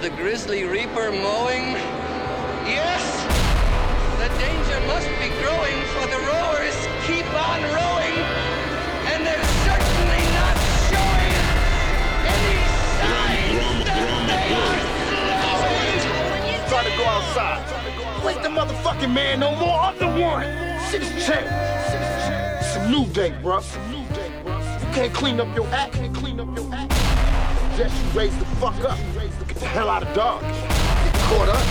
the Grizzly Reaper mowing? Yes! The danger must be growing, for the rowers keep on rowing, and they're certainly not showing any signs that they are! Try to go outside. Wait the motherfucking man no more. I'm the one. Shit has changed. It's a new day, bruh. You can't clean up your act. Can't clean up your act. You raise the fuck up. Get the hell out of Dodge. Get caught up.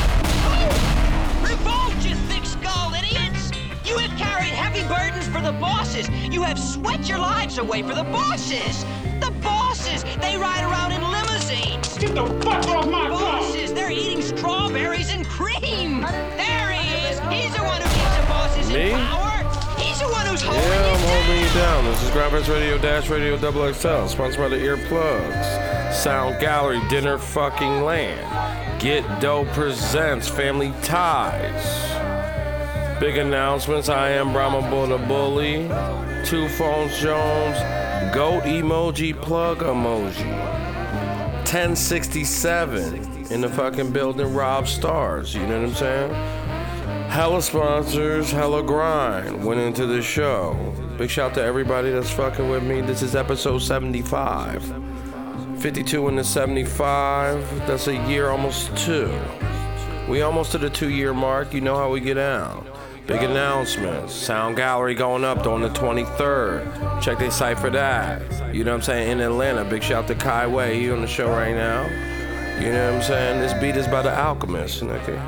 Revolt, you thick-skulled idiots! You have carried heavy burdens for the bosses. You have sweat your lives away for the bosses. The bosses, they ride around in limousines. Get the fuck off my Bosses, they're eating strawberries and cream. There he is. He's the one who keeps the bosses Me? in power. He's the one who's holding Yeah, I'm holding you down. down. This is Gryndfest Radio Dash Radio Double XL, sponsored by the Earplugs, Sound Gallery, Dinner Fucking Land, Get Dough Presents, Family Ties. Big announcements. I am Brahma Buddha Bully. Two Phones Jones. Goat emoji plug emoji. 1067 in the fucking building. Rob Stars. You know what I'm saying? Hella sponsors, hella grind went into the show. Big shout out to everybody that's fucking with me. This is episode 75. 52 into 75. That's a year, almost two. We almost to the two year mark. You know how we get out. Big announcements. Sound Gallery going up on the 23rd. Check their site for that. You know what I'm saying? In Atlanta. Big shout to Kai Way. He on the show right now. You know what I'm saying? This beat is by the Alchemist. Okay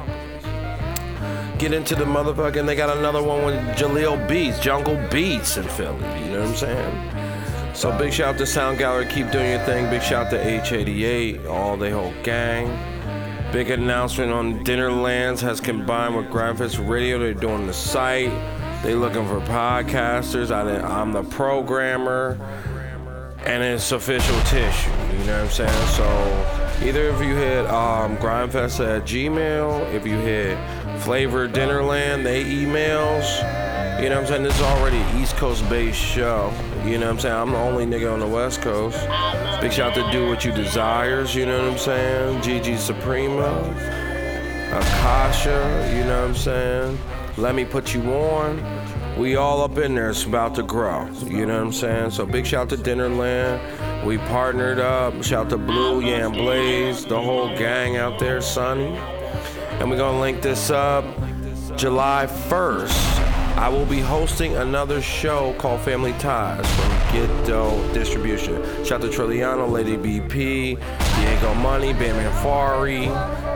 get into the motherfucking. They got another one with Jaleel Beats, Jungle Beats in Philly. You know what I'm saying? So big shout out to Sound Gallery, keep doing your thing. Big shout out to H88, all the whole gang. Big announcement on Dinnerlands has combined with Gryndfest Radio. They're doing the site. They looking for podcasters. I, I'm the programmer, and it's official tissue. You know what I'm saying? So either if you hit um, Grindfest at Gmail, if you hit Flavor Dinnerland, they emails. You know what I'm saying? This is already an East Coast based show. You know what I'm saying? I'm the only nigga on the West Coast. Big shout out to Do What You Desires, you know what I'm saying? Gigi Suprema, Akasha, you know what I'm saying? Let Me Put You On. We all up in there. It's about to grow. You know what I'm saying? So big shout out to Dinnerland. We partnered up. Shout to Blue, Yam Blaze, the whole gang out there, Sonny. And we're gonna link this up July 1st. I will be hosting another show called Family Ties from Get Dough Distribution. Shout out to Trilliano, Lady BP, Diego Money, Bam Fari,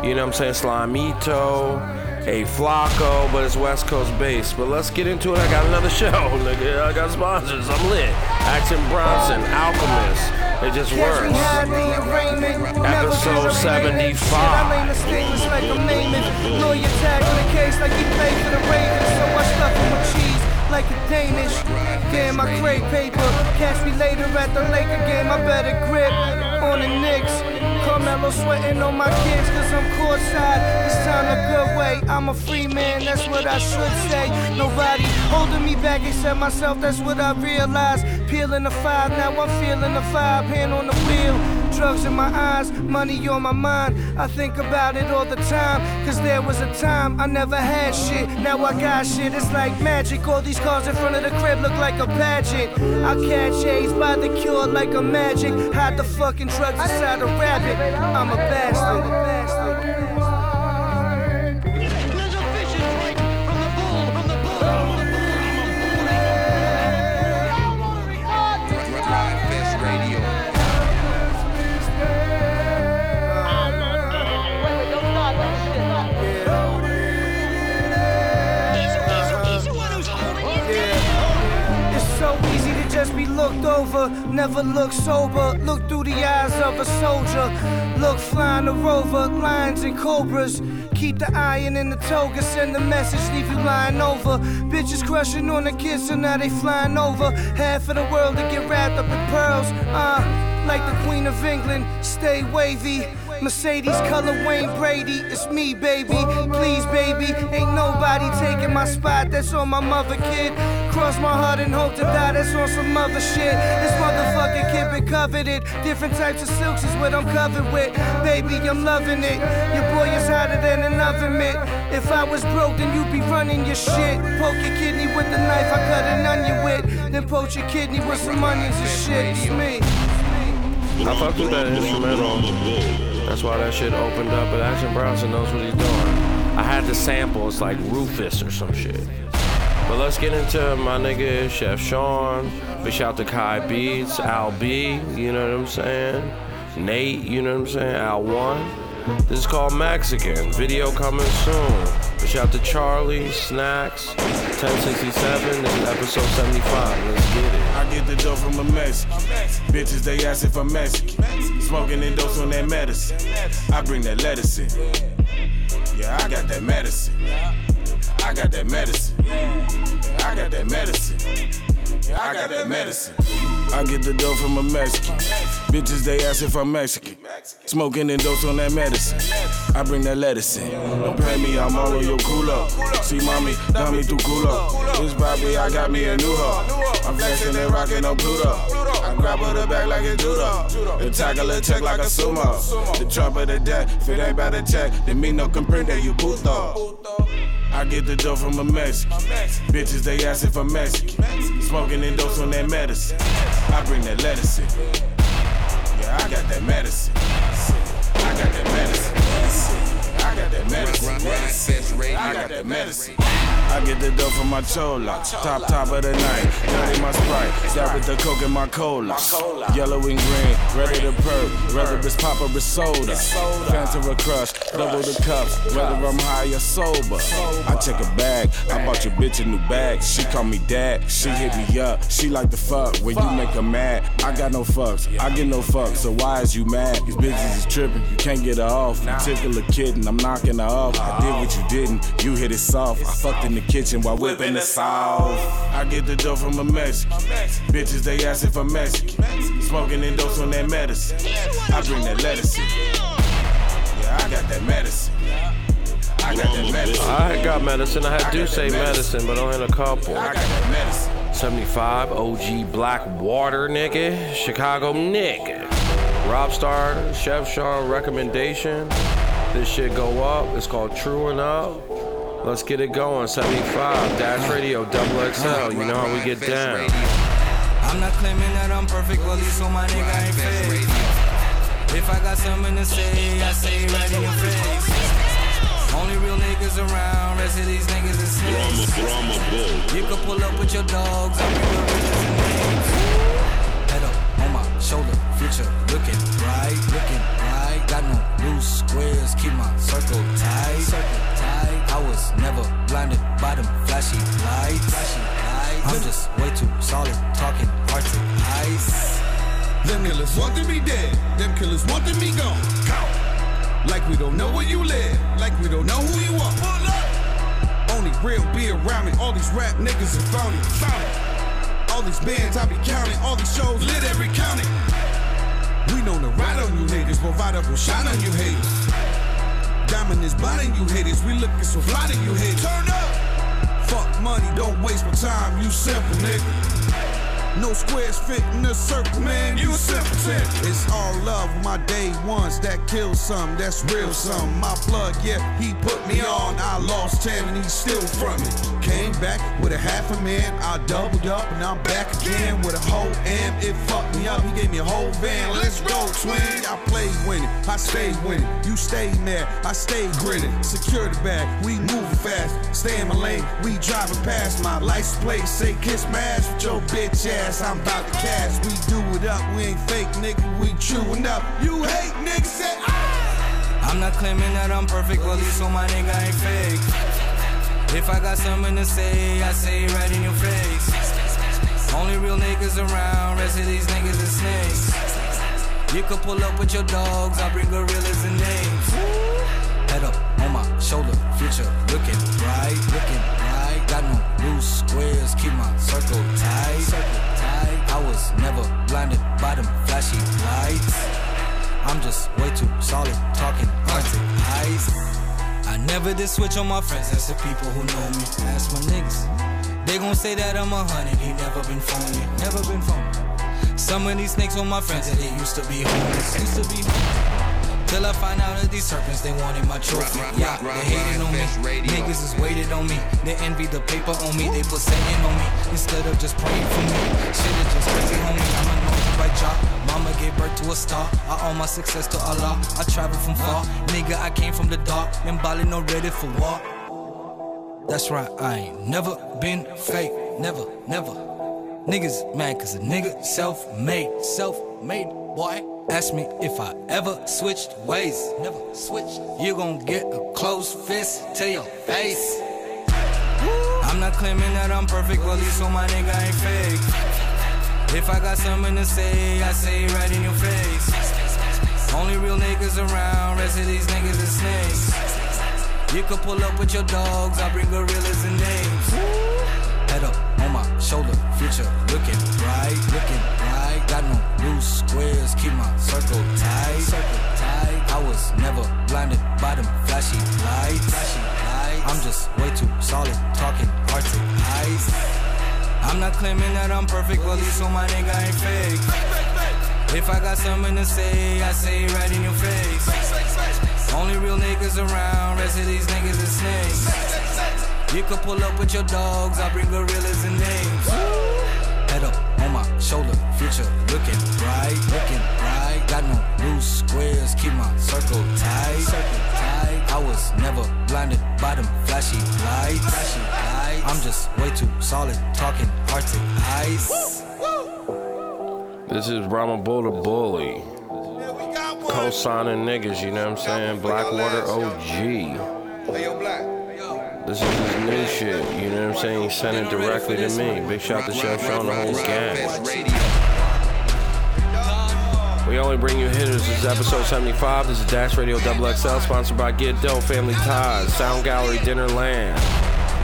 you know what I'm saying, Slamito, A Flacco, but it's West Coast based. But let's get into it. I got another show, nigga. I got sponsors. I'm lit. Action Bronson, Alchemist. It just works. Episode 75. Like a Danish. Damn, I crave paper. Catch me later at the Laker game. I better grip on the Knicks. Carmelo sweating on my kids cause I'm courtside. It's time the good way. I'm a free man, that's what I should say. Nobody holding me back except myself, that's what I realized. Peeling the five, now I'm feeling the five, Hand on the wheel. Drugs in my eyes, money on my mind. I think about it all the time. Cause there was a time I never had shit. Now I got shit, it's like magic. All these cars in front of the crib look like a pageant. I catch A's by the cure like a magic. Hide the fucking drugs inside a rabbit. I'm a bastard. Looked over, never look sober. Look through the eyes of a soldier. Look flying a rover, lions and cobras. Keep the iron in the toga, send the message, leave you lying over. Bitches crushing on the kids, so now they flying over. Half of the world to get wrapped up in pearls. Uh, like the Queen of England, stay wavy. Mercedes color Wayne Brady, it's me, baby. Please, baby, ain't nobody taking my spot. That's on my mother, kid. Cross my heart and hope to die. That's on some other shit. This motherfucking kid been coveted. Different types of silks is what I'm covered with. Baby, I'm loving it. Your boy is hotter than an oven mitt. If I was broke, then you'd be running your shit. Poke your kidney with the knife I cut an onion with. Then poach your kidney with some onions and shit. It's me. I fucked with that instrumental. That's why that shit opened up. But Action Bronson knows what he's doing. I had the sample. It's like Rufus or some shit. But let's get into my nigga Chef Sean. Big shout to Kai Beats, Al B. You know what I'm saying? Nate. You know what I'm saying? Al One. This is called Mexican. Video coming soon. Big shout to Charlie, Snacks, 1067. This is episode 75. Let's get it. From a Mexican. Bitches, they ask if I'm Mexican. Smoking and dose on that medicine. I bring that lettuce in. Yeah, I got that medicine. I got that medicine. I got that medicine. Yeah, I got that medicine. I get the dough from a Mexican. Bitches, they ask if I'm Mexican. Smoking and dose on that medicine. I bring that lettuce in. Don't pay me, I'm all on your culo. See, mommy, got me through culo. This Bobby, I got me a new hoe. I'm flexing and rocking on Pluto. I grab her the back like a judo. And tackle her check like a sumo. The trump of the deck, if it ain't about a check, then me no comprende, you puto. I get the dough from a Mexican. Bitches, they ask if I'm Mexican. Smoking and dose on that medicine. I bring that lettuce in. Yeah, I got that medicine. I got that medicine. I got that medicine. I got that medicine. I get the dough from my chola. Top, top of the night. Dirty my sprite. Start with the coke and my cola. Yellow and green. Ready to perk. Whether it's pop or it's soda. Fanta or crush. Double the cups. Whether I'm high or sober. I check a bag. I bought your bitch a new bag. She call me dad. She hit me up. She like the fuck. When you make her mad. I got no fucks. I get no fucks. So why is you mad? These bitches is tripping. You can't get her off. You tickle a kitten. I'm her off. I did what you didn't. You hit it soft. I fucked in the kitchen while whipping the sauce. I get the dough from a Mexican. Bitches, they ask if I'm Mexican. Smoking and dose on that medicine. I bring that lettuce in. Yeah, I got that medicine. I got that medicine. I got medicine. I do say medicine, but only in a couple. I got that medicine. 75 OG Black Water, nigga. Chicago nigga. Rob Star, Chef Sean recommendation. This shit go up. It's called True Enough. Let's get it going. 75 Dash Radio Double XL. You know how we get down. I'm not claiming that I'm perfect, well, at least on my nigga ain't fake. If I got something to say, I say it right in your face. Only real niggas around, rest of these niggas is snakes. You can pull up with your dogs, I'm real realest and names. Head up on my shoulder, future looking bright, looking bright. Got no loose squares, keep my circle tight. Circle tight. I was never blinded by them flashy lights. Flashy lights. I'm just way too solid, talking hard to ice. Them killers want to be dead. Them killers want to be gone. Like we don't know where you live. Like we don't know who you are. Only real be around me. All these rap niggas phony. Phony. All these bands I be counting. All these shows lit every county. We know to ride on you niggas. but ride up will shine on you haters. Diamond is blinding you haters. We looking so fly to you haters. Turn up. Fuck money. Don't waste my time. You simple nigga. No squares fit in a circle, man. You simpleton. It's all love, my day ones that kill some, that's real some. My plug, yeah, he put me on. I lost 10 and he still from it. Came back with a half a man, I doubled up and I'm back again with a whole M. It fucked me up, he gave me a whole van. Let's go, twin. I play winning, I stay winning. You stay mad, I stay grinning. Secure the bag, we moving fast. Stay in my lane, we driving past my license plate. Say kiss my ass with your bitch ass. I'm about to cash, we do it up. We ain't fake, nigga, we true enough. You hate niggas, say ah! I'm not claiming that I'm perfect, well, at least my nigga ain't fake. If I got something to say, I say it right in your face. Only real niggas around, rest of these niggas is snakes. You could pull up with your dogs, I bring gorillas and names. Head up on my shoulder, future looking bright, looking bright. Got no loose squares, keep my circle tight. Circle tight. I was never blinded by them flashy lights. I'm just way too solid, talking Arctic eyes. I never did switch on my friends, that's the people who know me. Ask my niggas. They gon' say that I'm a hundred, he never been phony, never been phony. Some of these snakes on my friends, and they used to be homies, used to be homies. Till I find out that these serpents, they wanted my trophy. Yeah, they hated on me. Niggas is waited on me. They envy the paper on me. They put Satan on me instead of just praying for me. Shit is just crazy, homie. I'm anointed by Jah. Mama gave birth to a star. I owe my success to Allah. I travel from far. Nigga, I came from the dark. And Bali no ready for war. That's right, I ain't never been fake. Never, never. Niggas mad cause a nigga self-made. Self-made, boy. Ask me if I ever switched ways. Never switched. You gon' get a closed fist to your face. I'm not claiming that I'm perfect, well, at least so my nigga ain't fake. If I got something to say, I say it right in your face. Only real niggas around, rest of these niggas are snakes. You could pull up with your dogs, I bring gorillas and names. Head up on my shoulder, future looking bright, looking bright. Got no loose squares, keep my circle tight, circle tight. I was never blinded by them flashy lights, flashy lights. I'm just way too solid, talking Arctic ice. I'm not claiming that I'm perfect, well, at least so my nigga ain't fake. If I got something to say, I say it right in your face. Only real niggas around, rest of these niggas are snakes. You could pull up with your dogs, I bring gorillas and names. Head up on my shoulder, future looking bright, looking bright. Got no loose squares, keep my circle tight, circle tight. I was never blinded by them flashy lights, flashy lights. I'm just way too solid, talking Arctic ice. This is Brahma Buddha Bully. Co-signing niggas, you know what I'm saying? Blackwater OG. This is his new shit, you know what I'm saying? He sent it directly to me. Big shout out to Chef Sean, the whole gang. We only bring you hitters. This is episode 75. This is Dash Radio Double XL, sponsored by Get Dough, Family Ties, Sound Gallery, Dinner Land.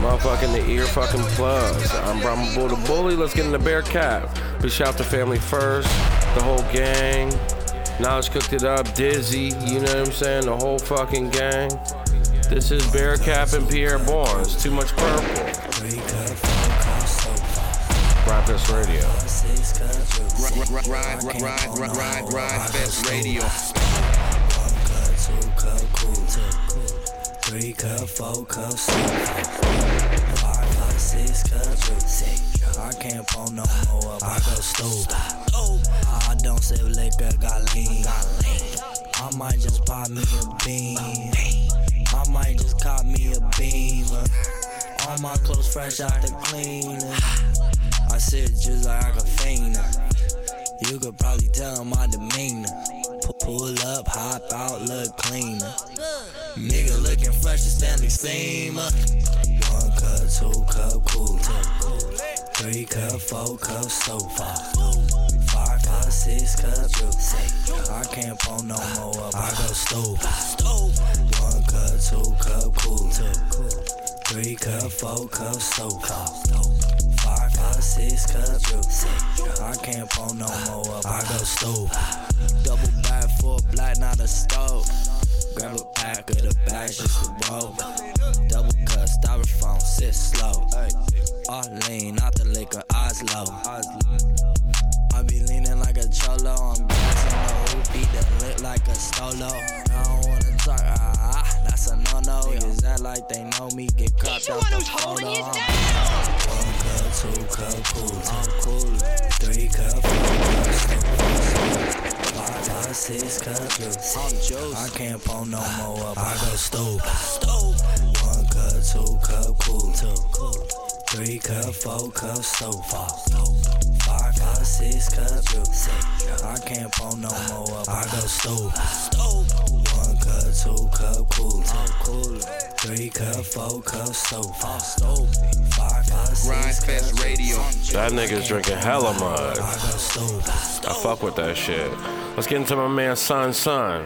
Motherfucking the ear fucking plugs. I'm Brahma Buddha Bully. Let's get in the bear cap. Big shout to Family First, the whole gang. Knowledge cooked it up, Dizzy, you know what I'm saying? The whole fucking gang. This is Bear Cap and Pierre Barnes. Too much purple. Broadcast Radio. Ride, ride, ride, ride, ride, Radio. Three cup, four cup, six cup, six cup. I can't pull no more up. I go stupid. I don't sip liquor, got lean. I might just pop me a bean. Might just cop me a beam. All my clothes fresh out the cleaner. I sit just like a fiend. You could probably tell my demeanor. Pull up, hop out, look cleaner. Nigga looking fresh as Stanley Steamer. One cup, two cup, cool. Three cup, four cup, sofa. Five cup, six cup, six. I can't pull no more up. I go stove. Two cup, cool. Three cup, four cup, sofa. Five cup, six cup, six. I can't pull no more up. I go stove. Double back for a black, not a stove. Grab a pack of the bags just to roll. Double cut, styrofoam, sit slow. All lean, not the liquor, eyes low. I be leaning like a cholo, I'm gassing the hoopy that lit like a stolo. I don't ah, ah, that's a. Niggas act like they know me, get caught the out one the who's holding photo. you I'm down. One cup, two cup, cool. I'm cool. Three cup, four cup, Five cup, cup, I'm juice. I can't pull no more up. I go stove. One cup, two cup, cool. Three cup, four cup, sofa. Five cup, six cup, I can't pull no more up. I go stove. One cup, two cup, cool. Three cup, four cup, sofa. Five cup, six Ride cup, Fest Radio. That nigga's drinking hella mud. I. I fuck with that shit. Let's get into my man Son Son.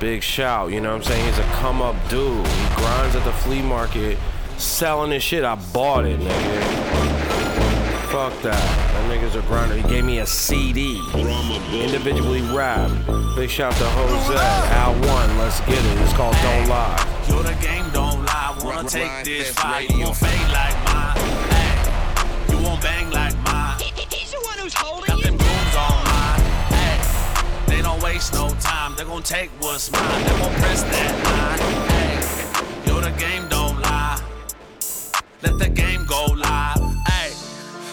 Big shout, you know what I'm saying? He's a come up dude. He grinds at the flea market, selling his shit. I bought it, nigga. Fuck that. That nigga's a grinder. He gave me a CD. Individually rap. Big shout to Jose, Al One, let's get it. It's called Don't Lie. Yo, the game don't lie. Wanna take this fight? You won't fade like mine. Hey, you won't bang like mine. He's the one who's holding Got you. them goons on mine. Hey, they don't waste no time. They gon' take what's mine. They gon' press that line. Hey, yo, the game don't lie. Let the game go live.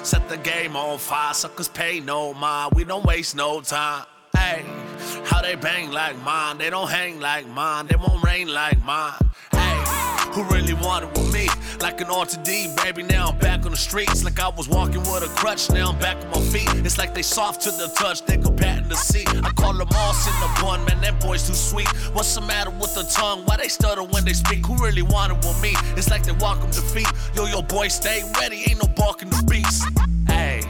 Set the game on fire. Suckers pay no mind. We don't waste no time. Hey, how they bang like mine. They don't hang like mine. They won't rain like mine. Who really wanted with me? Like an R to D, baby. Now I'm back on the streets. Like I was walking with a crutch. Now I'm back on my feet. It's like they soft to the touch. They go pat in the seat. I call them all sitting the bun. Man, them boys too sweet. What's the matter with the tongue? Why they stutter when they speak? Who really wanted with me? It's like they welcome defeat. Yo, yo, boy, stay ready. Ain't no barking the beast. Hey.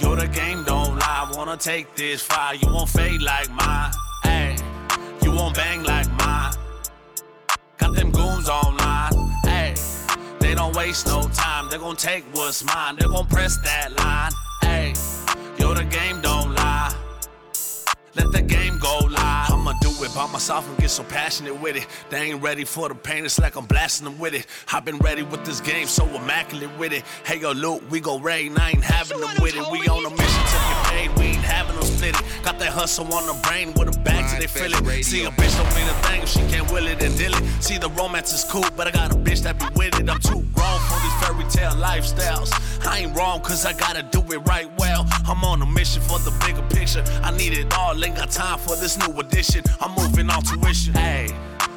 Yo, the game don't lie. Wanna take this fire? You won't fade like mine. Hey, you won't bang like goons online. Hey, they don't waste no time. They gon' take what's mine. They gon' press that line. Hey, yo, the game don't lie. Let the game go live. I'ma do it by myself and get so passionate with it. They ain't ready for the pain, it's like I'm blasting them with it. I've been ready with this game, so immaculate with it. Hey yo, Luke, we go rain, I ain't having them with it. We on a mission to get paid, we ain't having them split it. Got that hustle on the brain with a bag till they feel it. See, a bitch don't mean a thing if she can't will it and deal it. See, the romance is cool, but I got a bitch that be with it. I'm too grown for these fairy tale lifestyles. I ain't wrong, cause I gotta do it right well. I'm on a mission for the bigger picture. I need it all, ain't got time for this new edition. I'm moving on tuition. Hey,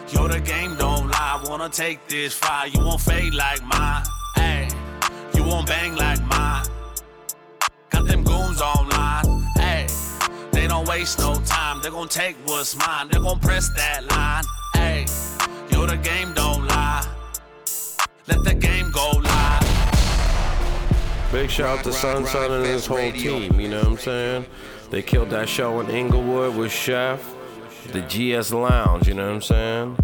yo, the game don't lie. Wanna take this fire, you won't fade like mine. Hey, you won't bang like mine. Got them goons online. Hey, they don't waste no time. They gon' take what's mine. They gon' press that line. Hey, yo, the game don't lie. Let the game go live. Big shout out to Sun Sun and his whole team, you know what I'm saying? They killed that show in Inglewood with Chef, the GS Lounge, you know what I'm saying?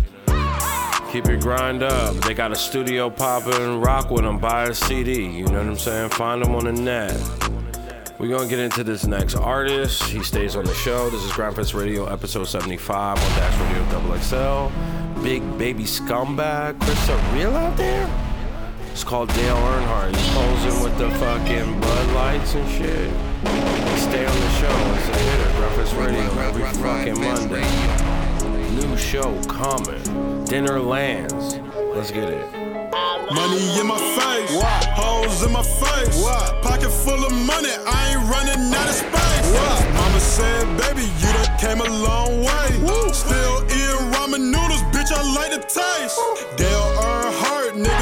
Keep your grind up. They got a studio poppin', rock with them, buy a CD, you know what I'm saying? Find them on the net. We're gonna get into this next artist. He stays on the show. This is Gryndfest Radio, episode 75 on Dash Radio Double XL. Big baby scumbag. Chris real out there? It's called Dale Earnhardt. He's posing with the fucking Bud Lights and shit. Stay on the show. It's a hitter. Gryndfest Radio every fucking Monday. New show coming. Dinner lands. Let's get it. Money in my face, hoes in my face, pocket full of money, I ain't running out of space. Mama said, baby, you done came a long way. Still eating ramen noodles, bitch, I like the taste. Dale Earnhardt, nigga,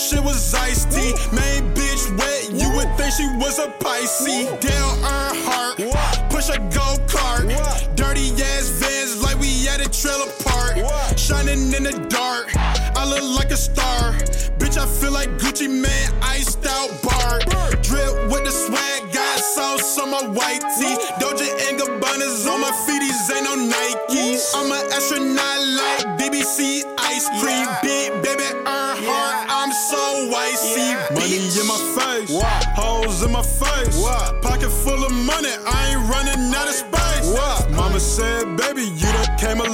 shit was iced tea. Main bitch wet, you would think she was a Pisces. Dale Earnhardt, push a go kart. Dirty ass vans like we at a trailer park. Shining in the dark, I look like a star. Bitch, I feel like Gucci Mane, iced out bar. Drip with the swag, got sauce on my white tee. Dolce and Gabbana's on my feet, these ain't no Nikes. I'm an astronaut like BBC ice cream. Big baby uh, So icy. Money in my face, hoes in my face, pocket full of money, I ain't running out of space. Mama said, baby, you done came a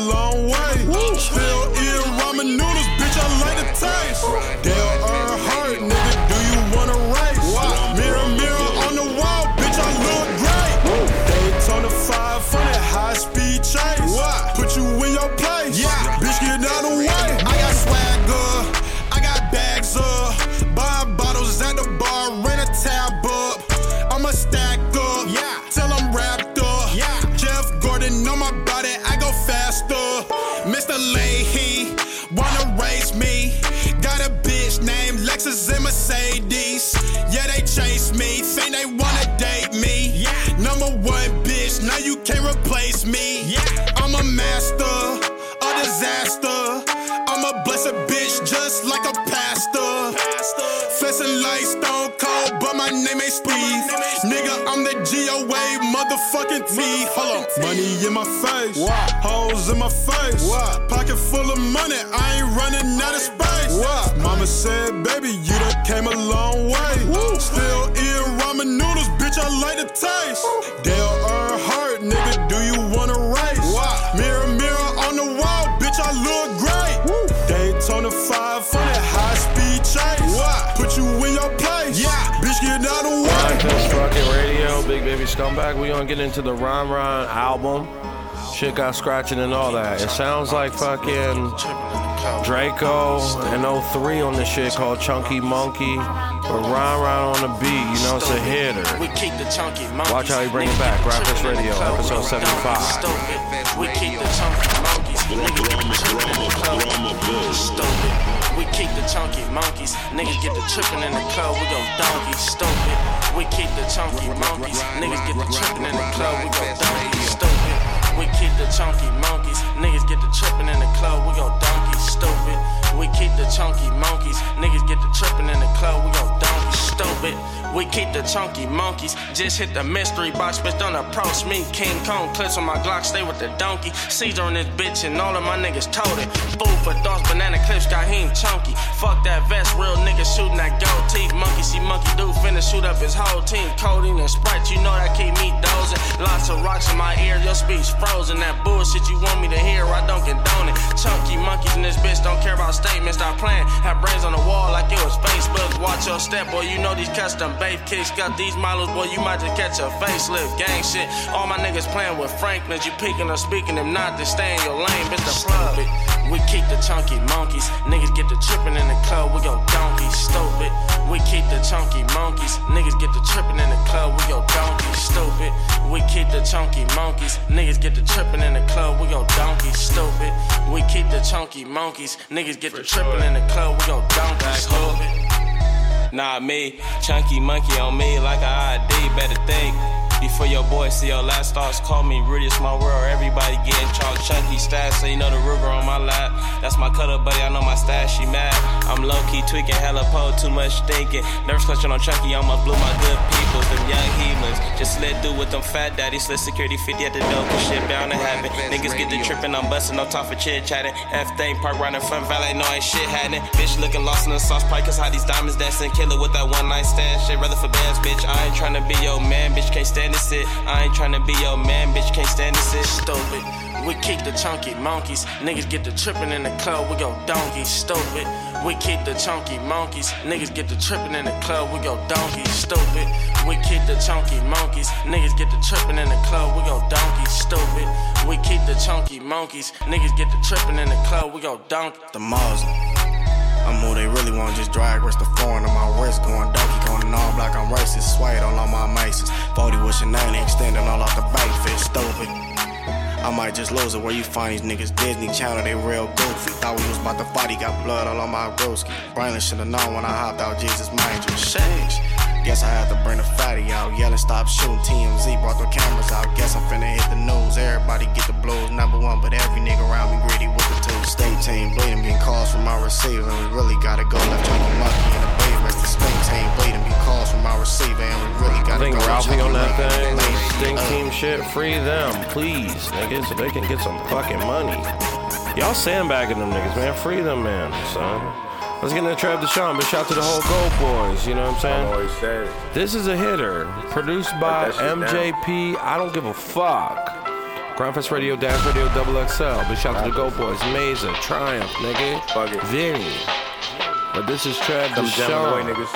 replace me. I'm a master, a disaster. I'm a blessed bitch, just like a pastor. Flexing like Stone Cold but my name ain't Steve. Nigga, I'm the GOA motherfucking T. Hold on. Money in my face. What? Hoes in my face. What? Pocket full of money. I ain't running out of space. What? Mama said, baby, you done came a long way. Woo. Still eating ramen noodles, bitch, I like the taste. Scumbag. We gonna get into the Ron Ron album. Shit got scratching and all that. It sounds like fucking Drakeo and 03 on this shit called Chunky Monkey. But Ron Ron on the beat, you know it's a hitter. We keep the chunky monkeys. Watch how he bring it back. Rappers Radio, episode 75. We keep the chunky monkeys. Niggas get the tripping in the club. Stupid. We keep the chunky monkeys. Niggas get the tripping in the club. We go donkey. Stupid. We keep the chunky monkeys. Niggas get the tripping in the club. We go donkey. Stupid. We keep the chunky monkeys. Niggas get the tripping in the club. We go donkey. Stupid. We keep the chunky monkeys. Niggas get the tripping in the club. We go donkey. Stupid. We keep the chunky monkeys. Just hit the mystery box, bitch. Don't approach me. King Kong clips on my Glock. Stay with the donkey. Caesar in this bitch, and all of my niggas told it. Food for thoughts, banana clips got him chunky. Fuck that vest, real niggas shooting that gold teeth. Monkey see monkey do finna shoot up his whole team. Codeine and Sprite, you know that keep me dozing. Lots of rocks in my ear, your speech frozen. That bullshit you want me to hear, I don't condone it. Chunky monkeys in this bitch don't care about statements. Stop playing, have brains on the wall like it was Facebook. Watch your step, boy, you know these custom bait kicks. Got these models, boy, you might just catch a facelift. Gang shit, all my niggas playing with Franklins. You peeking or speaking, if not, just stay in your lane, bitch, the plug. We keep the chunky monkeys. Niggas get the tripping in the club, we go donkey, stupid. We keep the chunky monkeys. Niggas get the tripping in the club, we go donkey, stupid. We keep the chunky monkeys. Niggas get the tripping in the club, we go donkey, stupid. We keep the chunky monkeys. Niggas get the tripping in the club, we go donkey, stupid. Nah, me, chunky monkey on me like a ID, better think. Before your boy see your last thoughts, call me Rudy, it's my world. Everybody getting chalk chunky stash, so you know the river on my lap. That's my cutter, buddy, I know my stash, she mad. I'm low key tweaking, hella pole, too much thinking. Nerves clutching on almost blew my blue, my good people, them young heathens. Just slid through with them fat daddies, slid security 50 at the door, cause shit bound to happen. Niggas get the tripping, I'm busting, no time for chit chatting. F thing, park right in front, valet, no ain't shit happening. Bitch looking lost in the sauce, probably cause how these diamonds dancing. Killer with that one night stand, shit, rather for bands, bitch. I ain't tryna be your man, bitch, can't stand this shit. I ain't tryna be your man, bitch, can't stand this shit. Stupid. We keep the chunky monkeys. Niggas get the tripping in the club, we go donkey. Stupid. We keep the chunky monkeys. Niggas get the tripping in the club, we go donkey. Stupid. We keep the chunky monkeys. Niggas get the tripping in the club, we go donkey. Stupid. We keep the chunky monkeys. Niggas get the tripping in the club, we go donkey. The Muslim. I'm they really want, just drag rest the foreign on my wrist. Going donkey, going all black, I'm racist. Suede on all my maces. 40 with Chanel, extending all out the bank, fit stupid. I might just lose it where you find these niggas. Disney Channel, they real goofy. Thought we was about to fight, he got blood all on my broski. Brainless should've known when I hopped out Jesus' manger. Shakes. Guess I had to bring the fatty out. Yelling, stop shooting. TMZ brought the cameras out. Guess I'm finna hit the news. Everybody get the blues. Number one, but every nigga around me greedy with the two. State team bleeding, getting calls from my receiver. And we really gotta go left chunky monkey in the bay. Rest the state team bleeding, get calls from my receiver. And we really gotta think go left Ralphie on that monkey in the thing, bay. stink Uh, team shit, free them, please, niggas, so they can get some fucking money. Y'all sandbagging them niggas, man. Free them, man, son. Let's get into Trev Deshon, but shout out to the whole Gold Boys, you know what I'm saying? This is a hitter, produced by that shit MJP. I don't give a fuck. Gryndfest Radio, Dash Radio, Double XL. Big shout out to the Gold Boys, Mesa, Triumph, nigga. Fuck it. Vinny. But this is Trev Them niggas.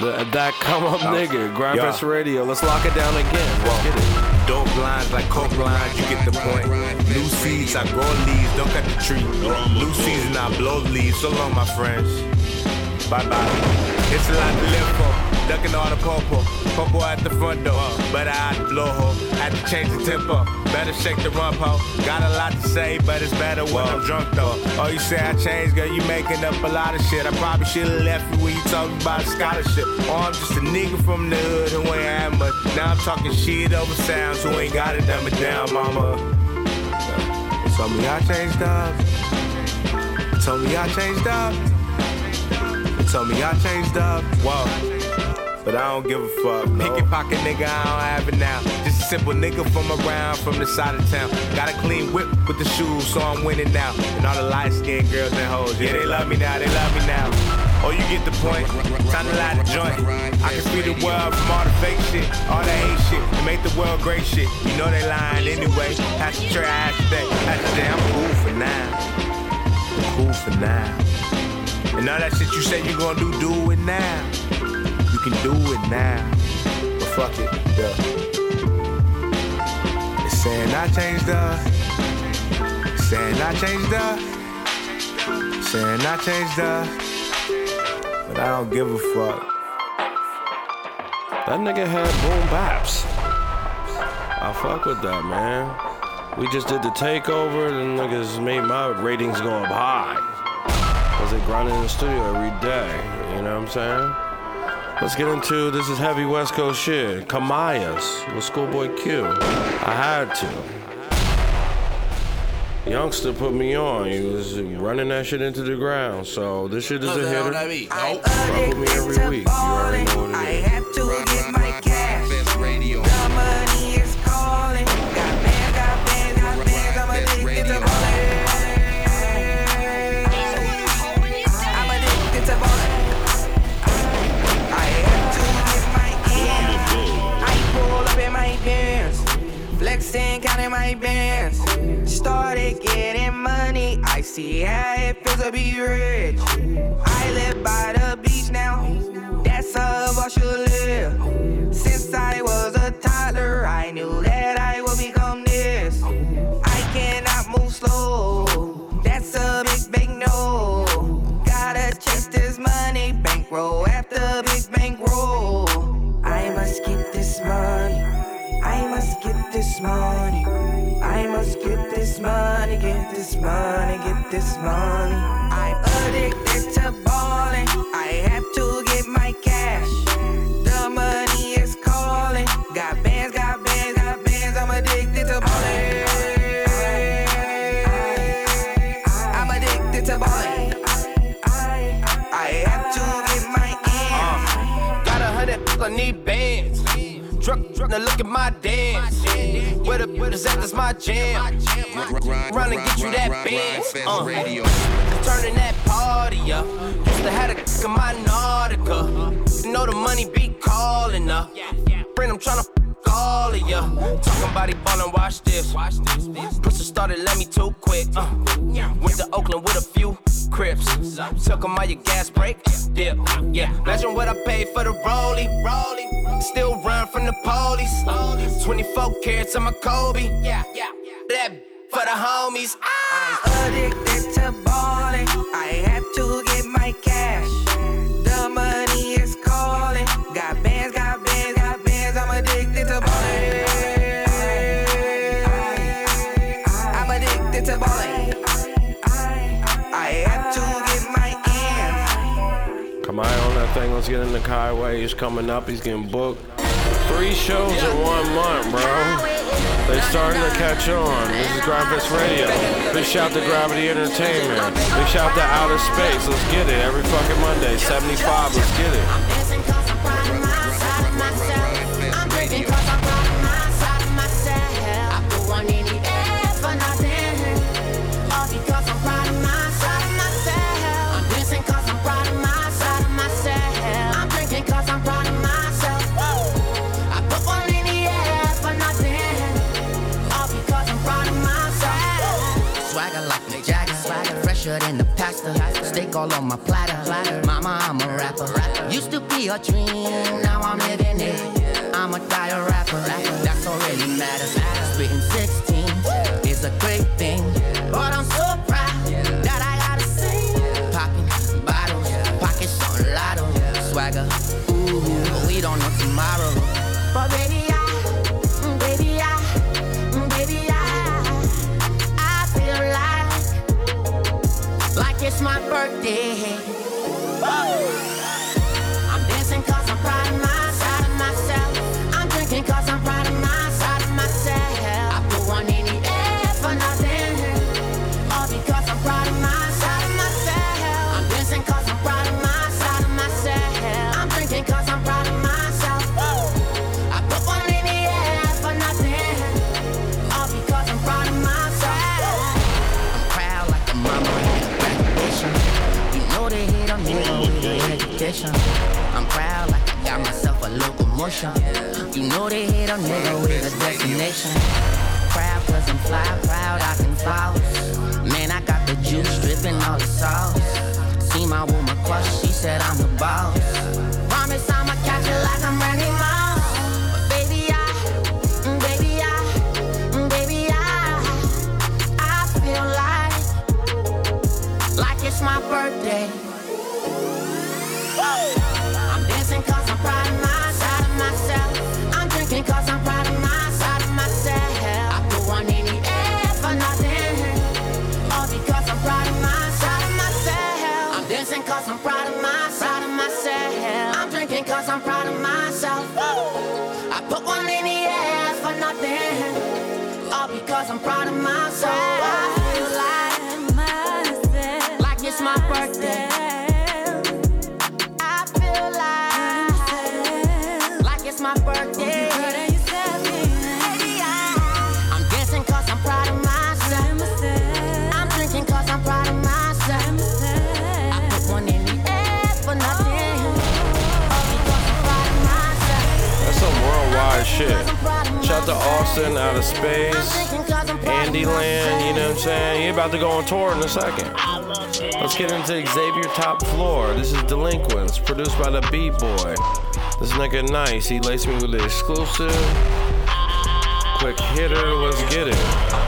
The, that come up nigga, Gryndfest Yeah. Radio. Let's lock it down again. Let's get it. Dope lines like coke lines, you get the point. New seeds, I grow leaves, don't cut the tree. New season, I blow leaves. So long, my friends. Bye bye. It's a lot to live for. Ducking all the popo. Popo at the front door. But I blow ho. Had to change the tempo. Better shake the rump ho. Got a lot to say, but it's better when I'm drunk though. Oh, you say I changed, girl, you making up a lot of shit. I probably should've left you when you talking about a scholarship. Or I'm just a nigga from the hood who ain't had much. Now I'm talking shit over sounds who ain't got it dumb it down, mama. Told me I changed up. Told me I changed up. Told me I changed up. Whoa. But I don't give a fuck. Picket pocket nigga, I don't have it now. Just a simple nigga from around, from the side of town. Got a clean whip with the shoes, so I'm winning now. And all the light skinned girls and hoes, yeah, they love me now, they love me now. Oh, you get the point. Time to light a joint. I can see the world from all the fake shit, all the hate shit, and make the world great shit. You know they lying anyway. Have to try, stay, have to stay. I'm cool for now. I'm cool for now. And all that shit you say you gonna do, do it now. Can do it now. But fuck it, yeah. It's saying I changed up. Saying I changed up. Saying I changed up. But I don't give a fuck. That nigga had boom baps. I fuck with that, man. We just did the takeover, and niggas made my ratings go up high. Cause they grind in the studio every day. You know what I'm saying? Let's get into this is heavy West Coast shit. Kamaiyah's with Schoolboy Q. I had to. Youngster put me on. He was running that shit into the ground. So this shit is a hitter. Fuck with me every week. You already know what it is. Flexing, counting my bands. Started getting money. I see how it feels to be rich. I live by the beach now. That's how I should live. Since I was a toddler, I knew that I would become this. I money, get this money. I'm addicted to now look at my dance. Where the where the at, that's my jam. Run and get you that band. Uh, turning that party up. Used to have a in my Nautica. You know the money be calling up. Friend, I'm tryna all of ya. Talking about he ballin', watch this. Push started, let me too quick. Uh, went to Oakland with a few crips. Took 'em all your gas break. Dip. Yeah. Imagine what I paid for the rollie. Rollie. Still run from the police. 24 carats on my Kobe. Yeah, yeah. That for the homies. Ah. I'm addicted to balling. I Let's get in the Kaiway. He's coming up. He's getting booked. Three shows in one month, bro. They starting to catch on. This is Gryndfest Radio. Big shout to Gravity Entertainment. Big shout to Outer Space. Let's get it. Every fucking Monday. 75. Let's get it. Used to Know they hate a nigga with a destination. Proud cause I'm fly, proud I can fall. Man, I got the juice dripping all the sauce. See my woman crush, she said I'm the boss. Promise I'ma catch it like I'm Randy Moss. Baby, I, mm, baby, I, mm, baby, I, I feel like, like it's my birthday. I'm I'm proud of myself. I put one in the air for nothing. All because I'm proud of myself. I feel like, like it's my birthday. Shit. Shout to Austin, Out of Space, Andy Land, you know what I'm saying? He about to go on tour in a second. Let's get into Xavier Top Floor. This is Delinquents, produced by the Beat Boy. This nigga nice. He laced me with the exclusive. Quick hitter, let's get it.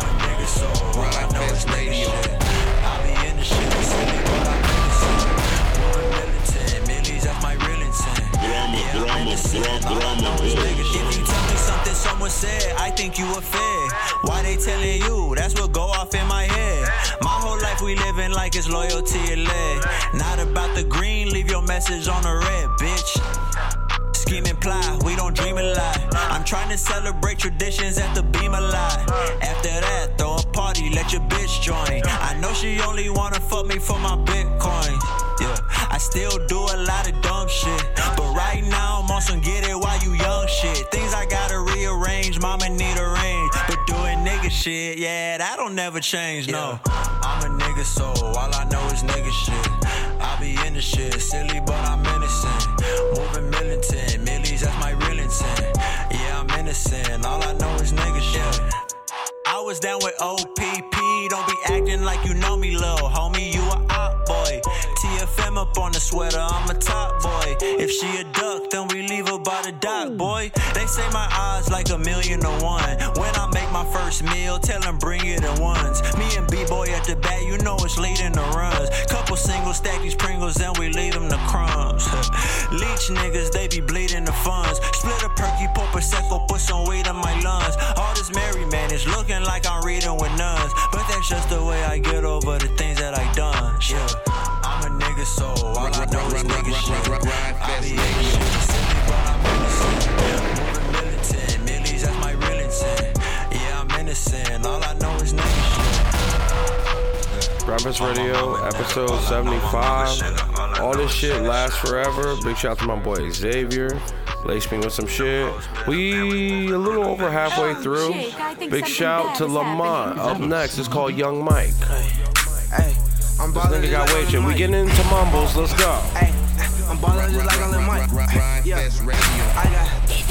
You tell me something someone said, I think you a fed. Why they telling you? That's what go off in my head. My whole life we living like it's loyalty and lead. Not about the green, leave your message on the red, bitch. Scheme and ply, we don't dream a lie. I'm trying to celebrate traditions at the beam a lot. After that, throw a party, let your bitch join. I know she only wanna fuck me for my Bitcoin. Yeah, I still do a lot of dumb shit. But right now, I'm on some get it while you young shit. Things shit, yeah, that don't never change, no. I'm a nigga, so all I know is nigga shit. I be in the shit, silly, but I'm innocent. Moving militant, millies, that's my real intent. Yeah, I'm innocent, all I know is nigga shit. I was down with OPP, don't be acting like you know me, lil' homie, you a op boy. TFM up on the sweater, I'm a top boy. If she a duck, then we leave her by the dock, boy. They say my odds like a million to one. When I make my first meal, tell them bring it at ones. Me and B-boy at the bat, you know it's leading the runs. Couple singles, stack these Pringles, then we leave them the crumbs. Leech niggas, they be bleeding the funds. Split a perky, pour Prosecco, put some weight in my lungs. All this merry man is looking like I'm reading with nuns. But that's just the way I get over the things that I done. Yeah, I'm a nigga, so all I know is nigga shit. I be nigga shit, silly, but I'm innocent. Moving militant, millies, that's my real intent. Yeah, I'm innocent, all I know is nigga shit. Rappers Radio, episode 75. All this shit lasts forever. Big shout out to my boy Xavier. Lace me with some shit. We a little over halfway through. Big shout to Lamont. Up next, it's called Young Mike. This nigga got weight shit. We getting into mumbles. Let's go. I'm ballin' just like on Mike. Yeah, I got,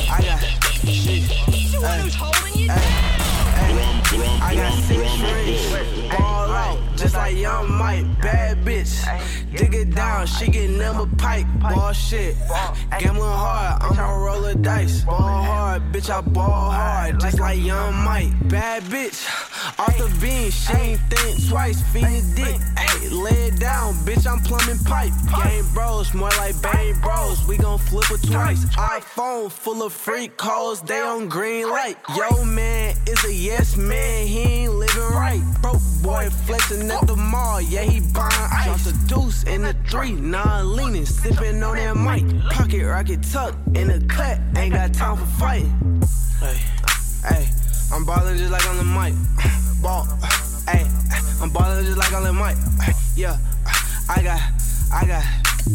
I got shit. Hey, hey, I got six rings, ball out, just like young Mike, bad bitch. Dig it down, she get number pipe, ball shit. Gambling hard, I'ma roll a dice, ball hard, bitch, I ball hard, just like young Mike, bad bitch. Off the beam, she ain't think twice, feeding dick. Ay, lay it down, bitch, I'm plumbing pipe. Game bros, more like bang bros, we gon' flip it twice. iPhone full of freak calls, they on green light. Yo, man is a yes man, he ain't living right. Broke boy flexing at the mall, yeah, he buying ice. Dropped a deuce in the three, non leaning, sipping on that mic. Pocket rocket tuck in the cut, ain't got time for fighting. Hey, hey, I'm ballin' just like on the mic. Ball, hey, I'm ballin' just like on the mic. Yeah, I got, I got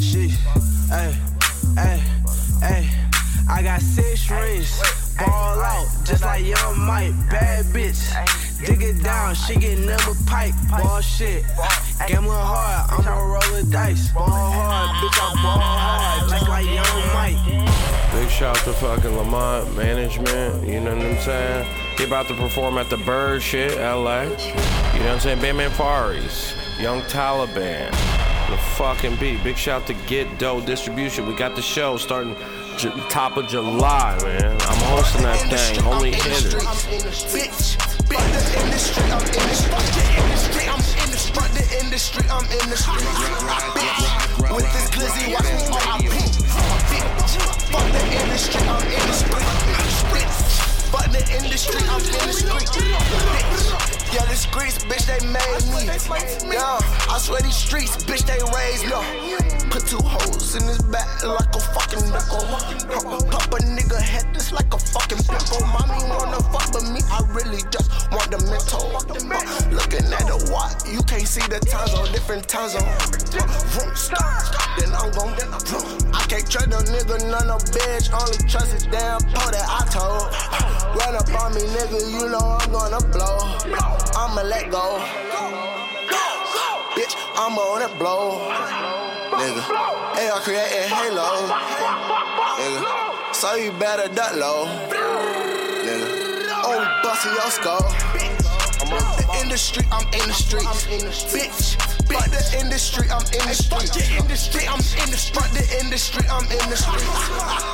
shit. Hey, hey, hey, I got six rings, ball out, just like young Mike. Bad bitch, dig it down, she get number pipe. Ball shit, gambling hard, I'ma roll the dice. Ball hard, bitch, I ball hard, just like young Mike. Big shout to fucking Lamont management. You know what I'm saying? He about to perform at the Bird shit, LA. You know what I'm saying? Bandman Faris, Young Taliban, the fucking beat. Big shout to Get Dough Distribution. We got the show starting J- top of July, man. I'm hosting that thing. Only hitters. Bitch, bitch, the industry, I'm in the street. The industry, I'm in the street. The industry, I'm in the street. Bitch, with this glizzy, watch me RIP. Bitch, fuck the industry, I'm in the street. Bitch, fuck the industry, I'm in the street. Bitch, yeah, the streets, bitch, they made me. Yeah, I swear these streets, bitch, they raised me. Put two holes in his back like a fucking nickel. Pop a nigga head just like a fucking pimple. Mommy wanna fuck, but me, I really just want the mental. Looking at the watch, you can't see the time zone, different time zone. Vroom, stop, Then I'm gon' vroom. I can't trust a nigga, none of bitch. Only trust his damn po that I told. Run up on me, nigga, you know I'm gonna blow. I'ma go. Bitch, I'm on it blow. Nigga, hey, I creating Halo. Nigga, so you better duck low. Nigga, oh, only busting your skull. I'm in the industry, I'm in the streets. Bitch, fuck the industry, I'm in the streets. the industry, I'm in the street. Fuck the industry, I'm in the street.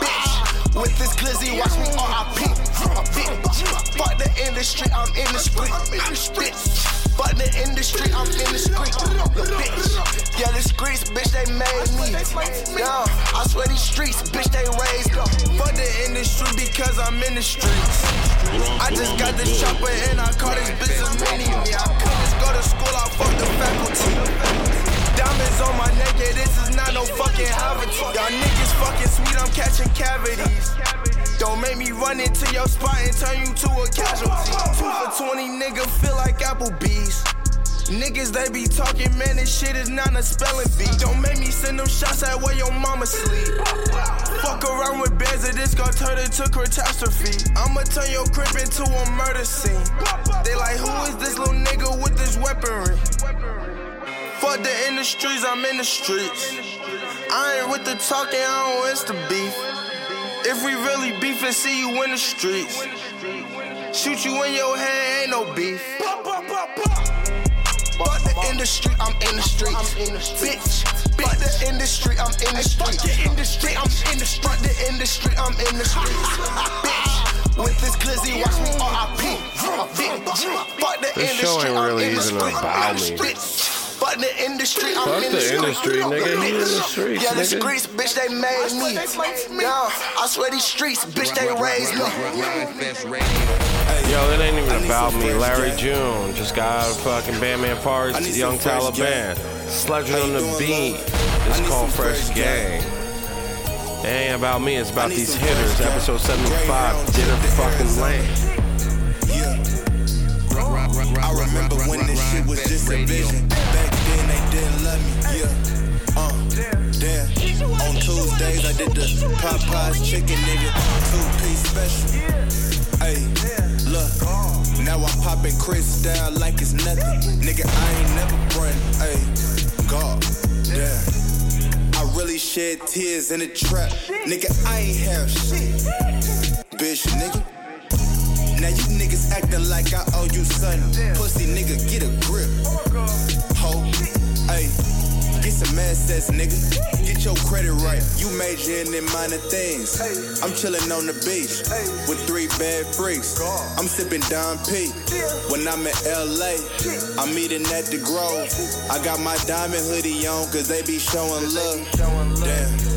Bitch, with this glizzy, watch me RIP. Fuck the industry, I'm in the street. Bitch. Fuck the industry, I'm in the street. Bitch. Yeah, the streets, bitch, they made me. Yeah, I swear these streets, bitch, they raised up. Fuck the industry because I'm in the streets. I just got the chopper and I call this bitch a mini me. I couldn't just go to school, I fuck the faculty. Diamonds on my neck, yeah, this is not no fucking Haverty. Y'all niggas fucking sweet, I'm catching cavities. Don't make me run into your spot and turn you to a casualty. Two for 20, nigga, feel like Applebee's. Niggas, they be talking, man, this shit is not a spelling bee. Don't make me send them shots at where your mama sleep. Fuck around with bears and this gon' turn into catastrophe. I'ma turn your crib into a murder scene. They like, who is this little nigga with this weaponry? Fuck the industries, I'm in the streets. I ain't with the talking, I don't insta beef. If we really beef and see you in the streets, shoot you in your head, ain't no beef. Fuck the industry, I'm in the streets. Bitch, fuck the industry, I'm in the streets. the industry, I'm in the street. the industry, I'm in the streets. Bitch, with this glizzy, watch me RIP. Bitch, fuck the industry, I'm in the even street. about me. Fuck the industry, I'm Fuck in the the street. industry, nigga. He in the streets, Yeah, the nigga. streets, bitch, they made me. Yeah, I swear these streets, bitch, they raised me. Yo, it ain't even about me. Larry June just got out of fucking Bandman Faris, Young Taliban. Sledgren on the beat. It's called Fresh Gang. It ain't about me, it's about these hitters. Episode 75, Dinner Fucking Land. I remember when this shit was just a vision. Back then they didn't love me. Yeah. Uh, damn. On Tuesdays I did the Popeyes chicken nigga two piece special. Hey, look. Now I'm popping Chris down like it's nothing. Nigga, I ain't never run. Hey, God, damn. I really shed tears in the trap. Nigga, I ain't have shit. Bitch, nigga. Now you niggas acting like I owe you something. Pussy nigga, get a grip. Ho, hey, get some assets, nigga. Get your credit right. You majoring in minor things. I'm chilling on the beach with three bad freaks. I'm sipping Don P. When I'm in LA, I'm eating at the Grove. I got my diamond hoodie on, cause they be showing love. Damn.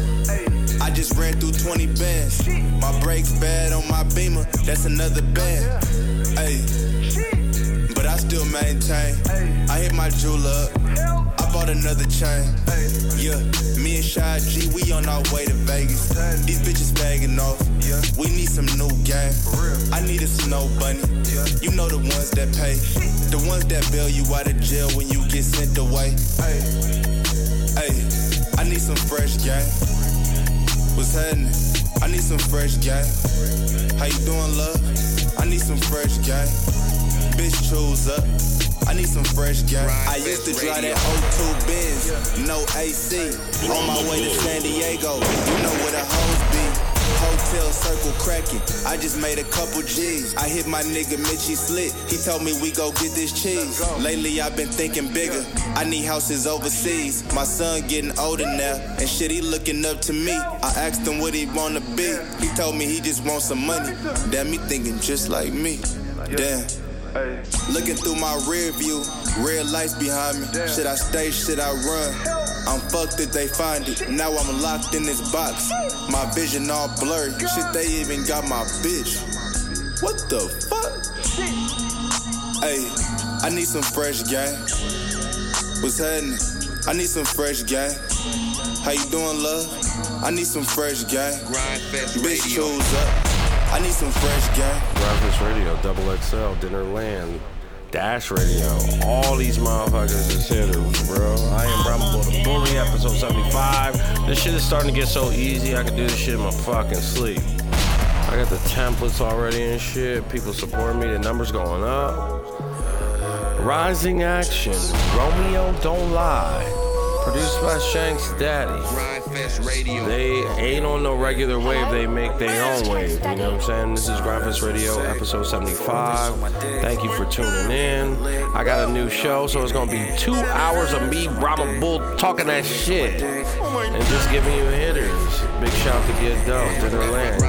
Just ran through 20 bands. My brakes bad on my beamer, that's another band. Hey, but I still maintain. I hit my jeweler up. I bought another chain. Yeah, me and Shy G, we on our way to Vegas. These bitches bagging off. We need some new game. I need a snow bunny. You know the ones that pay. The ones that bail you out of jail when you get sent away. Hey, I need some fresh game. What's happening? I need some fresh guy. How you doing, love? I need some fresh guy. Bitch, choose up. I need some fresh guy. I used to drive that 02 Benz, no AC. On my way to San Diego, you know where the hoes be. Hotel circle cracking. I just made a couple G's. I hit my nigga Mitchy Slick. He told me we go get this cheese. Lately I've been thinking bigger. I need houses overseas. My son getting older now, and shit he looking up to me. I asked him what he wanna be. He told me he just wants some money. Damn, me thinking just like me. Damn. Looking through my rear view, red lights behind me. Should I stay? Should I run? I'm fucked if they find it. Now I'm locked in this box. My vision all blurry. Shit, they even got my bitch. What the fuck? Hey, I need some fresh gang. What's happening? I need some fresh gang. How you doing, love? I need some fresh gang. Bitch, choose up. I need some fresh gang. Gryndfest Radio, Double XL, Dinner Land, Dash Radio. All these motherfuckers is hitters, bro. I am Brahma the Bully, episode 75. This shit is starting to get so easy, I can do this shit in my fucking sleep. I got the templates already and shit. People supporting me, the numbers going up. Rising Action, Romeo Don't Die. Produced by Chanks Daddy. They ain't on no regular wave, they make their own wave. You know what I'm saying? This is Gryndfest Radio, episode 75. Thank you for tuning in. I got a new show, so it's gonna be two hours of me, Brahma Bull, talking that shit. And just giving you hitters. Big shout to Get Dough, Dinner Land.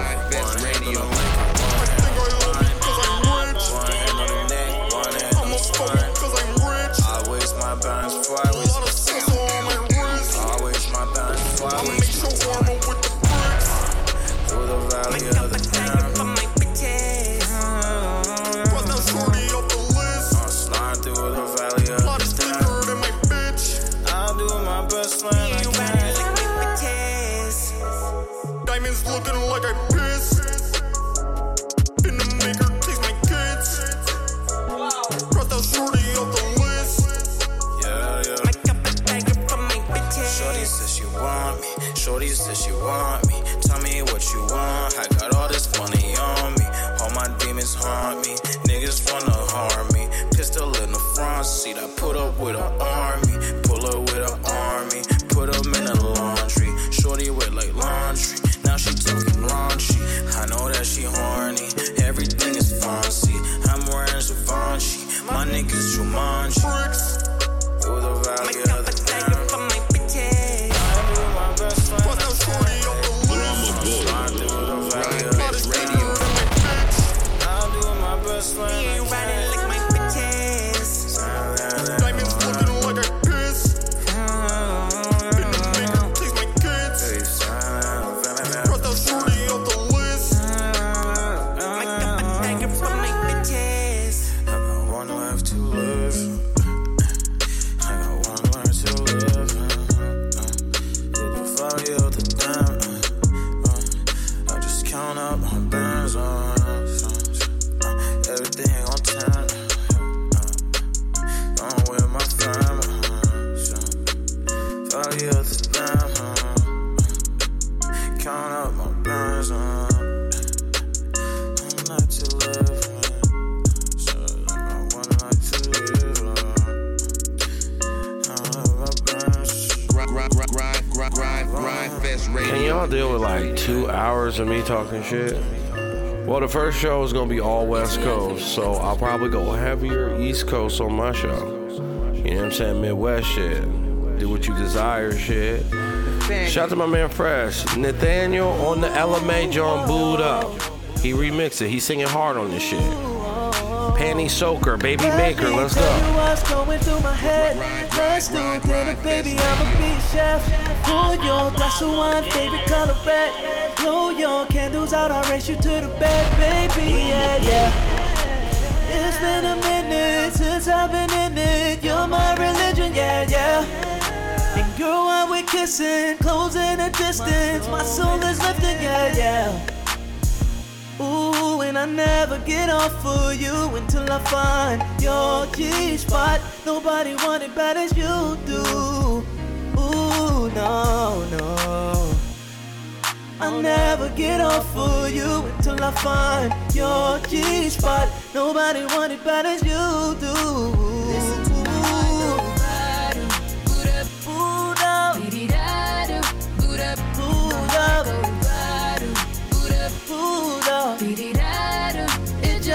I waste my bands before I waste looking like I piss. In the maker, taste my kids. Cross out shorty off the list. Yeah, yeah. Shorty says she want me. Shorty says she want me. Tell me what you want. I got all this money on me. All my demons haunt me. Niggas wanna harm me. Pistol in the front seat. I put up with an army. Can y'all deal with like two hours of me talking shit? Well, the first show is gonna be all West Coast, so I'll probably go heavier East Coast on my show. You know what I'm saying? Midwest shit. Do what you desire shit. Shout out to my man Fresh. Nathaniel on the Ella Mai John Boo'd Up. He remixed it. He's singing hard on this shit. Panty Soaker, Baby Maker, let's go. you what's going through my head. Let's do dinner, baby. I'm a chef. New York, glass of wine, favorite color red. New York, candles out, I'll race you to the bed, baby. Yeah, yeah. It's been a minute since I've been in it. You're my religion, yeah, yeah. And girl, while we're kissing, closing a distance, my soul is lifting, yeah, yeah. Ooh, and I never get off of you until I find your G spot. Nobody want it bad as you do. Ooh, no, no. I oh, never get off of you until I find your G spot. Nobody want it bad as you do.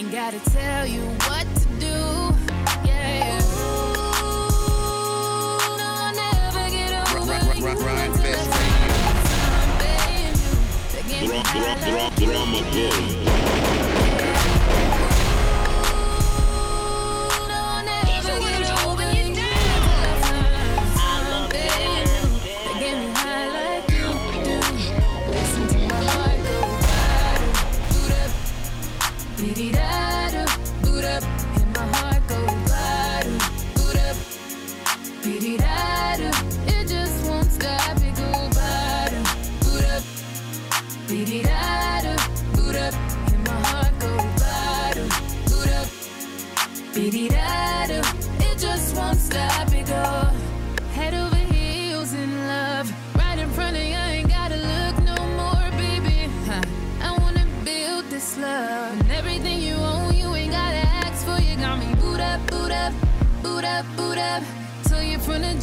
Ain't gotta tell you what to do. Yeah. Ooh, no, I'll never get over you.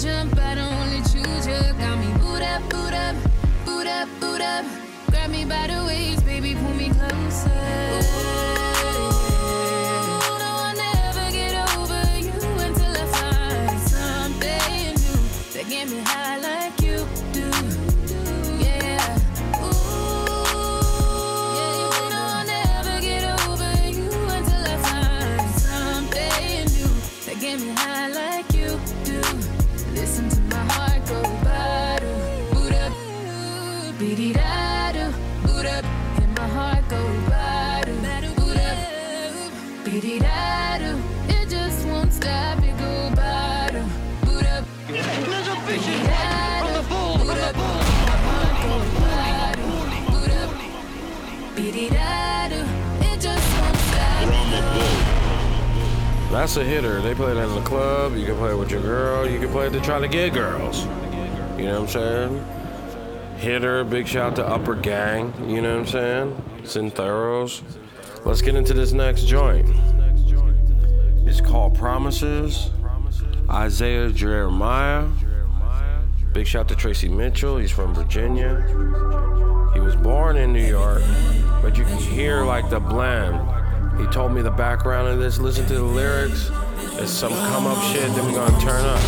좀 That's a hitter. They play that in the club. You can play it with your girl. You can play it to try to get girls. You know what I'm saying? Hitter, big shout to Upper Gang. You know what I'm saying? Syntheros. Let's get into this next joint. It's called Promises. Isaiah Jeremiah. Big shout to Tracy Mitchell. He's from Virginia. He was born in New York but you can hear like the blend. He told me the background of this. Listen to the lyrics. It's some come up shit Then we gonna turn up.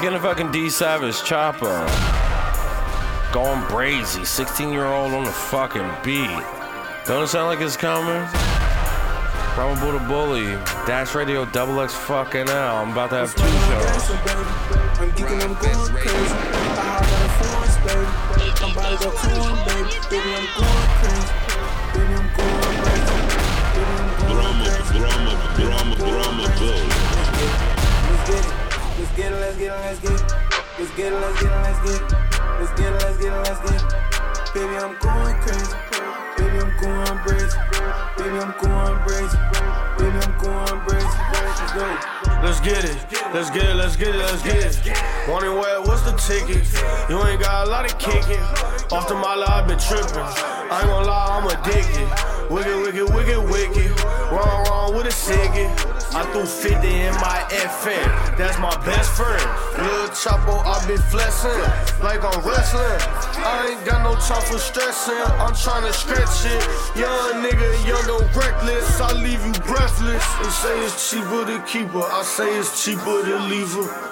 Let's get a fucking D Savage Chopper. Going brazy. 16 year old on the fucking beat. Don't it sound like it's coming? Brahma Buddha Bully, Dash Radio, Double X fucking L. I'm about to have two shows. Let's get it, let's get it, let's get it. Let's get it, let's get it, let's get it. Let's get it, let's get it, let's get it. Baby, I'm going crazy. Baby, I'm going crazy. Baby, I'm going crazy. Baby, I'm going crazy. Let's go. Let's get it, let's get it, let's get it, let's get it. Wondering where, what's the ticket? You ain't got a lot of kicking. Off the mile, I've been tripping. I ain't gonna lie, I'm addicted. Wicked, wicked, wicked, wicked. Wrong, wrong with a ciggy. I threw 50 in my FN. That's my best friend. Lil Chapo, I been flexing like I'm wrestling. I ain't got no time for stressing. I'm trying to stretch it. Young nigga, young and reckless. I leave you breathless. They say it's cheaper to keep her. I say it's cheaper to leave her.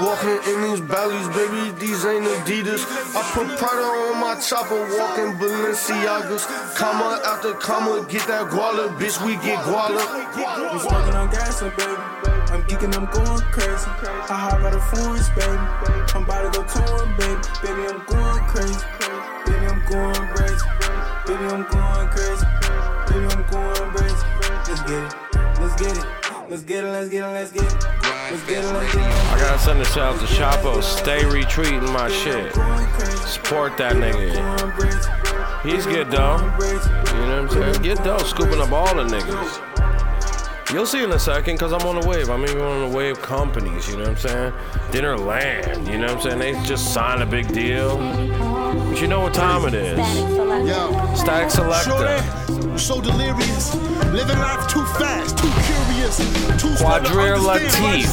Walking in these valleys, baby, these ain't Adidas. I put Prada on my chopper, walking Balenciagas. Comma after comma, get that guala, bitch, we get guala. I'm smoking on gas, baby. I'm geeking, I'm going crazy. I hop out of forest, baby. I'm about to go torn, baby. Baby, I'm going crazy. Baby, I'm going crazy. Baby, I'm going crazy. Baby, I'm going crazy. Let's get it. Let's get it. Let's get it. Let's get it. Let's get it. Let's get it. Let's get it. I gotta send shout out to Chapo. Stay retweeting my shit. Support that nigga. He's Get Dough. You know what I'm saying? Get Dough, scooping up all the niggas. You'll see in a second, cause I'm on the wave. I'm even on the wave companies, you know what I'm saying? Dinner Land, you know what I'm saying? They just signed a big deal. But you know what time it is. Yo. Static Selector. So delirious. Living life too fast, too curious. Too Quadrille Latif.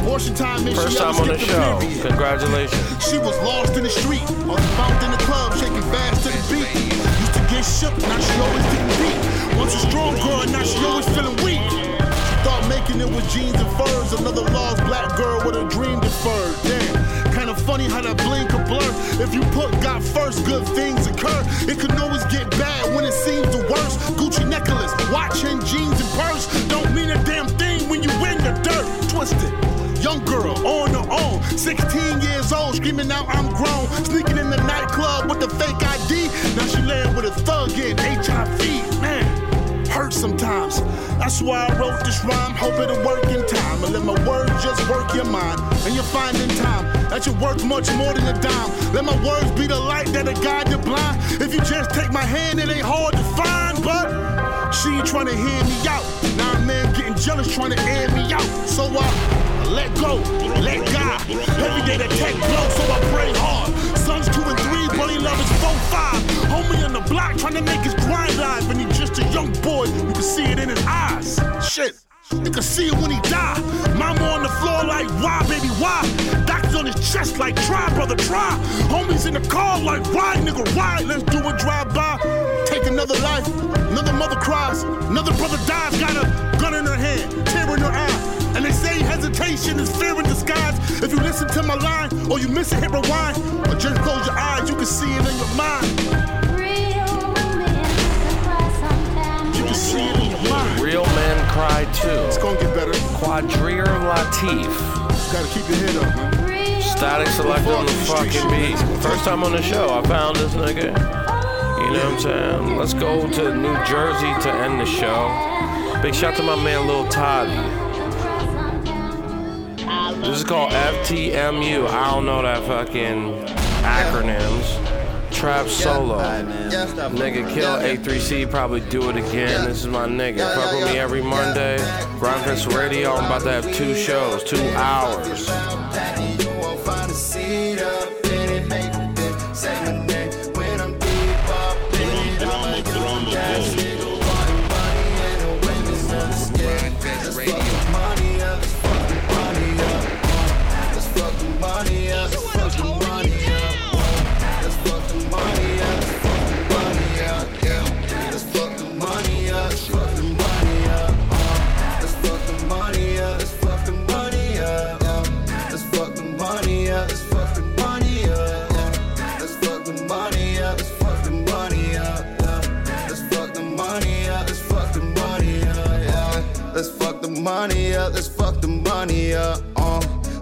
Abortion time and First time on the a show. period. Congratulations. She was lost in the street, or found in the club, shaking fast to the beat. Used to get shook, now she always getting beat. Once a strong girl, now she always feeling weak. She thought making it with jeans and furs. Another lost black girl with a dream deferred. Damn, kinda funny how that blink could blur. If you put God first, good things occur. It could always get bad when it seems the worst. Gucci necklace, watch and jeans and purse don't mean a damn thing when you in the dirt. Twisted. Young girl on her own, 16 years old, screaming out I'm grown. Sneaking in the nightclub with the fake ID. Now she laying with a thug in HIV. Man, hurt sometimes. That's why I wrote this rhyme, hope it'll work in time. And let my words just work your mind. And you'll find in time that you're worth much more than a dime. Let my words be the light that'll guide the blind. If you just take my hand, it ain't hard to find, but she ain't trying to hear me out. Now a man getting jealous trying to air me out. So I let go, let God. Every day the tech blow, so I pray hard. Sons two and three, buddy love is four five. Homie on the block trying to make his grind live, and he just a young boy. You can see it in his eyes. Shit. You can see it when he die. Mama on the floor like, why, baby, why? Doctors on his chest like, try, brother, try. Homies in the car like, why, nigga, why? Let's do a drive-by. Take another life. Another mother cries. Another brother dies. Got a gun in her hand, say hesitation is fear in disguise. If you listen to my line, or you miss it, hit rewind. Or just close your eyes, you can see it in your mind. You can see it in your mind. Real men cry too. It's gonna get better. Quadrir Latif. Gotta keep your head up, man. Static select on the fucking beat. First time on the show, I found this nigga. You know what I'm saying? Let's go to New Jersey to end the show. Big shout to my man Lil Toddie. This is called FTMU. I don't know that fucking acronyms. Trap solo. Nigga kill A3C, probably do it again. This is my nigga. Fuck with me every Monday. Gryndfest Radio. I'm about to have two shows, two hours.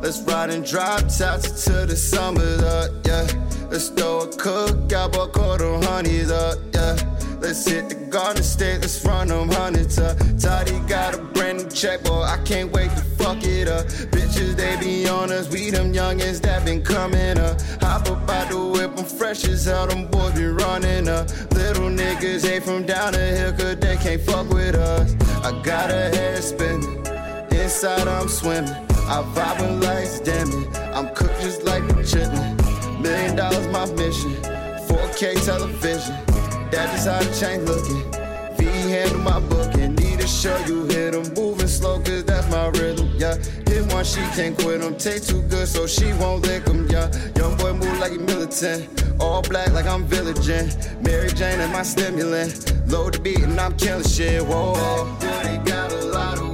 Let's ride and drop tops to the summer up, yeah. Let's throw a cookout, but quarter honeys up, yeah. Let's hit the Garden State, let's run them hundreds up. Toddie got a brand new check, boy, I can't wait to fuck it up. Bitches, they be on us, we them youngins that been coming up. Hop up out the whip, I'm fresh as hell, them boys be running up. Little niggas ain't from down the hill, cause they can't fuck with us. I got a head spinning, inside I'm swimming. I vibe with lights damn it. I'm cooked just like a chitlin. Million dollars my mission, 4K television. That just how the chain looking. V handle my booking. Need to show you hit 'em moving slow, cause that's my rhythm, yeah. Hit one, she can't quit 'em. Take too good, so she won't lick 'em, yeah. Young boy move like he militant. All black like I'm villaging. Mary Jane and my stimulant. Load the beat and I'm killing shit, whoa. Got a lot of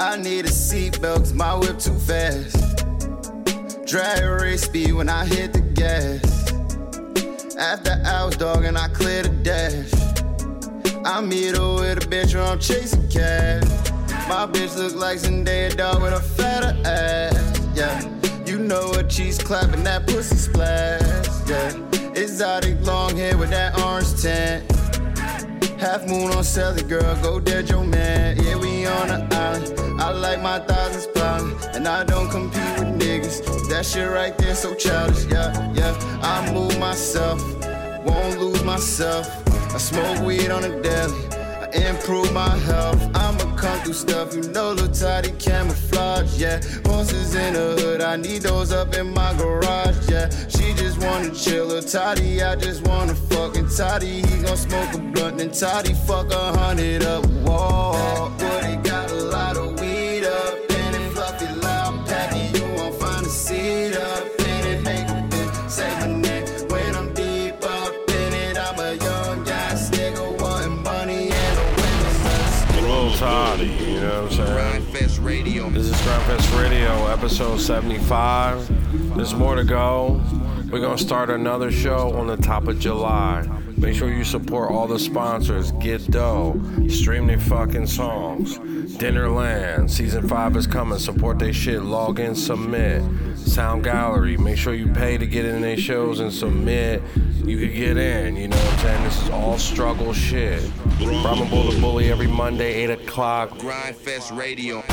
I need a seatbelt, cause my whip too fast. Drag race speed when I hit the gas. After hours, dog, and I clear the dash. I'm either with a bitch or I'm chasing cash. My bitch look like Zendaya, dog, with a fatter ass. Yeah, you know what she's clapping that pussy splash. Yeah, exotic long hair with that orange tint. Half moon on Sally, girl, go dead your man. Yeah, we on the island. I like my thousands pound, and I don't compete with niggas. That shit right there so childish. Yeah, yeah. I move myself, won't lose myself. I smoke weed on a daily. Improve my health. I'ma come through stuff, you know, little tidy camouflage. Yeah, horses in the hood, I need those up in my garage. Yeah, she just wanna chill, little tidy. I just wanna fucking tidy. He gon' smoke a blunt and tidy, fuck a hundred up. Whoa, they got a lot of Gryndfest Radio, episode 75. There's more to go. We're gonna start another show on the top of July. Make sure you support all the sponsors. Get Dough, stream their fucking songs. Dinnerland, season five is coming. Support their shit. Log in, submit. Sound Gallery, make sure you pay to get in their shows and submit. You could get in, you know what I'm saying? This is all struggle shit. Bull the Bully every Monday, 8 o'clock. Gryndfest Radio.